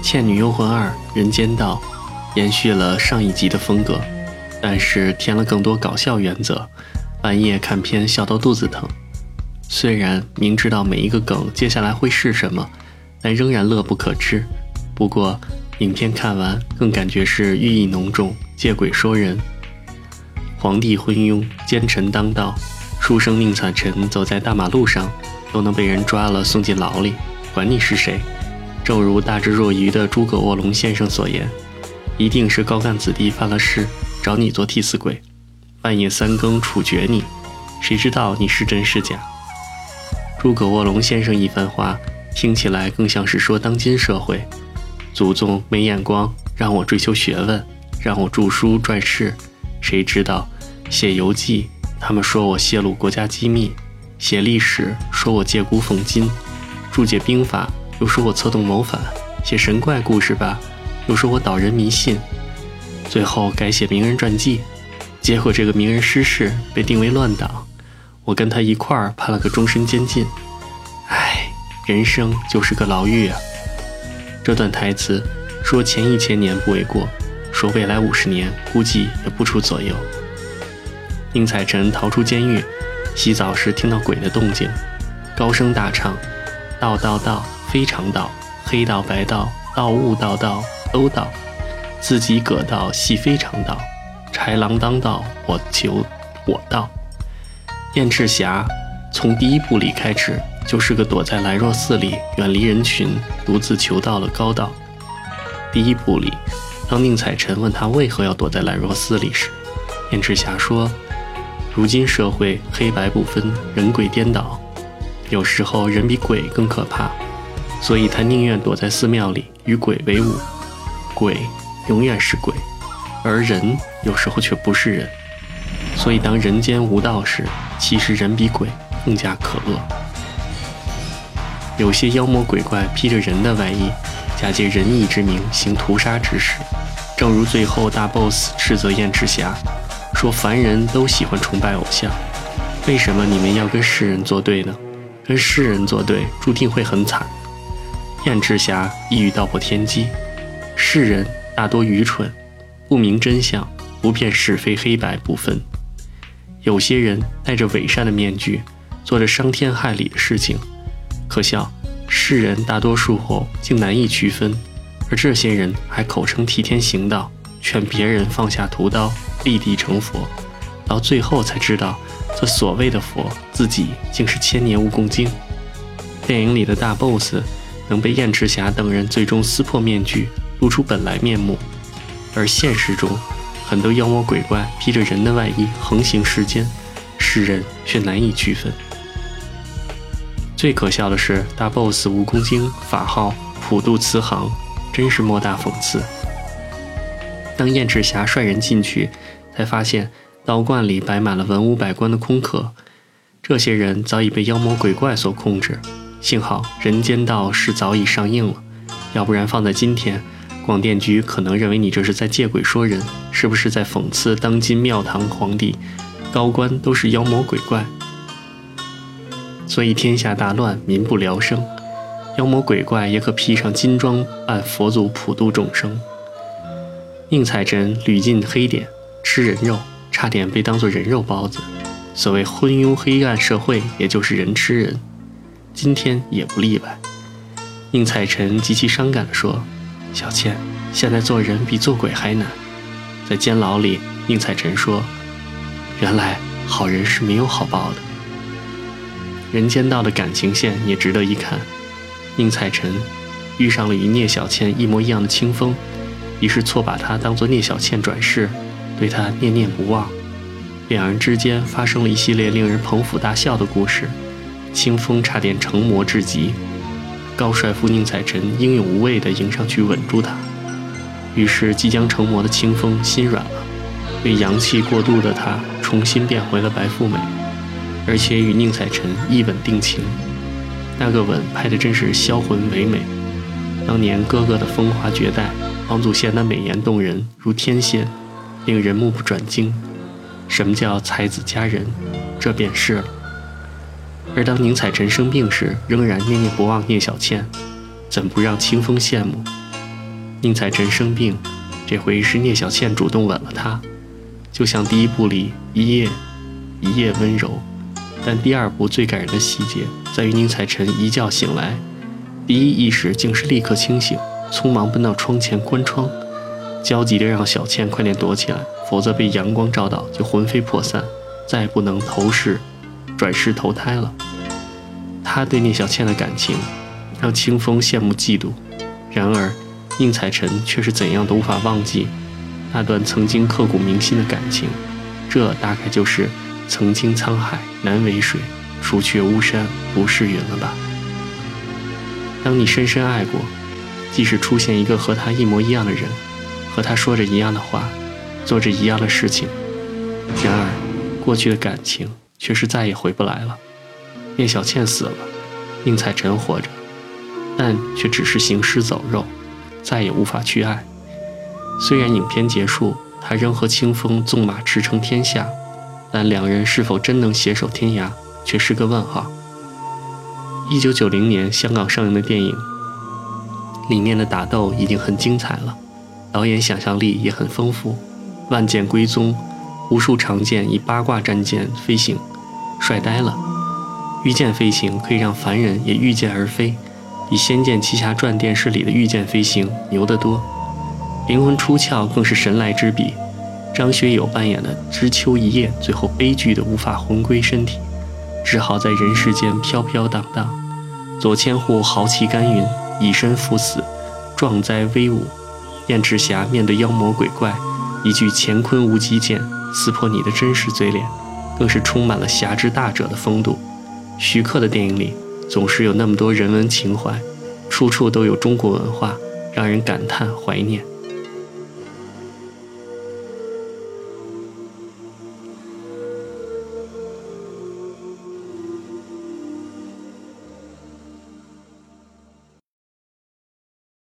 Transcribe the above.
《倩女幽魂二》《人间道》延续了上一集的风格，但是添了更多搞笑原则。半夜看片笑到肚子疼，虽然明知道每一个梗接下来会是什么，但仍然乐不可支。不过影片看完更感觉是寓意浓重，借鬼说人。皇帝昏庸，奸臣当道，书生宁采臣走在大马路上都能被人抓了送进牢里，管你是谁。正如大智若愚的诸葛卧龙先生所言，一定是高干子弟犯了事，找你做替死鬼，半夜三更处决你，谁知道你是真是假？诸葛卧龙先生一番话，听起来更像是说当今社会，祖宗没眼光，让我追求学问，让我著书传世，谁知道写游记，他们说我泄露国家机密；写历史，说我借古讽今；注解兵法。又说我策动谋反，写神怪故事吧；又说我导人迷信，最后改写名人传记，结果这个名人失势，被定为乱党，我跟他一块儿判了个终身监禁。唉，人生就是个牢狱啊！这段台词说前一千年不为过，说未来五十年估计也不出左右。宁采臣逃出监狱，洗澡时听到鬼的动静，高声大唱：“道道道。”非常道，黑道白道，道悟道道都道，自己葛道系非常道，豺狼当道，我求我道。燕赤霞从第一部里开始，就是个躲在兰若寺里，远离人群，独自求道的高道。第一部里，当宁采臣问他为何要躲在兰若寺里时，燕赤霞说：“如今社会黑白不分，人鬼颠倒，有时候人比鬼更可怕。”所以他宁愿躲在寺庙里与鬼为伍，鬼永远是鬼，而人有时候却不是人。所以当人间无道时，其实人比鬼更加可恶。有些妖魔鬼怪披着人的外衣，假借仁义之名行屠杀之事。正如最后大 boss 斥责燕赤霞，说凡人都喜欢崇拜偶像，为什么你们要跟世人作对呢？跟世人作对，注定会很惨。燕赤霞一语道破天机：世人大多愚蠢，不明真相，不辨是非黑白不分。有些人戴着伪善的面具，做着伤天害理的事情，可笑世人大多数后竟难以区分。而这些人还口称替天行道，劝别人放下屠刀，立地成佛，到最后才知道，这所谓的佛，自己竟是千年蜈蚣精。电影里的大 boss。能被燕赤霞等人最终撕破面具，露出本来面目，而现实中，很多妖魔鬼怪披着人的外衣横行世间，世人却难以区分。最可笑的是，大 boss 蜈蚣精法号普渡慈航，真是莫大讽刺。当燕赤霞率人进去，才发现道观里摆满了文武百官的空壳，这些人早已被妖魔鬼怪所控制。幸好《人间道》是早已上映了，要不然放在今天，广电局可能认为你这是在借鬼说人，是不是在讽刺当今庙堂皇帝、高官都是妖魔鬼怪？所以天下大乱，民不聊生，妖魔鬼怪也可披上金装扮佛祖普度众生。宁采臣屡进黑点，吃人肉，差点被当作人肉包子。所谓昏庸黑暗社会，也就是人吃人。今天也不例外。宁采臣极其伤感地说：“小倩，现在做人比做鬼还难。”在监牢里，宁采臣说：“原来好人是没有好报的。”人间道的感情线也值得一看。宁采臣遇上了与聂小倩一模一样的清风，于是错把她当作聂小倩转世，对她念念不忘。两人之间发生了一系列令人捧腹大笑的故事。清风差点成魔至极，高帅富宁采臣英勇无畏地迎上去吻住她，于是即将成魔的清风心软了，被阳气过度的他重新变回了白富美，而且与宁采臣一吻定情。那个吻拍的真是销魂唯美，当年哥哥的风华绝代，王祖贤的美颜动人如天仙，令人目不转睛。什么叫才子佳人？这便是了。而当宁采臣生病时，仍然念念不忘聂小倩，怎不让清风羡慕？宁采臣生病，这回是聂小倩主动吻了他，就像第一部里一夜一夜温柔。但第二部最感人的细节在于宁采臣一觉醒来，第一意识竟是立刻清醒，匆忙奔到窗前关窗，焦急地让小倩快点躲起来，否则被阳光照到就魂飞魄散，再不能投世转世投胎了。他对聂小倩的感情让清风羡慕嫉妒，然而宁采臣却是怎样都无法忘记那段曾经刻骨铭心的感情。这大概就是“曾经沧海难为水，除却巫山不是云”了吧？当你深深爱过，即使出现一个和他一模一样的人，和他说着一样的话，做着一样的事情，然而过去的感情却是再也回不来了。聂小倩死了，宁采臣活着，但却只是行尸走肉，再也无法去爱。虽然影片结束，他仍和清风纵马驰骋天下，但两人是否真能携手天涯，却是个问号。一九九零年香港上映的电影，里面的打斗已经很精彩了，导演想象力也很丰富，万剑归宗，无数长剑以八卦战舰飞行，帅呆了。御剑飞行可以让凡人也御剑而飞，比《仙剑奇侠传》电视里的御剑飞行牛得多。灵魂出窍更是神来之笔。张学友扮演的知秋一夜，最后悲剧的无法魂归身体，只好在人世间飘飘荡荡。左千户豪气干云，以身赴死，壮哉威武。燕赤霞面对妖魔鬼怪，一句乾坤无极剑，撕破你的真实嘴脸，更是充满了侠之大者的风度。徐克的电影里总是有那么多人文情怀，处处都有中国文化，让人感叹怀念。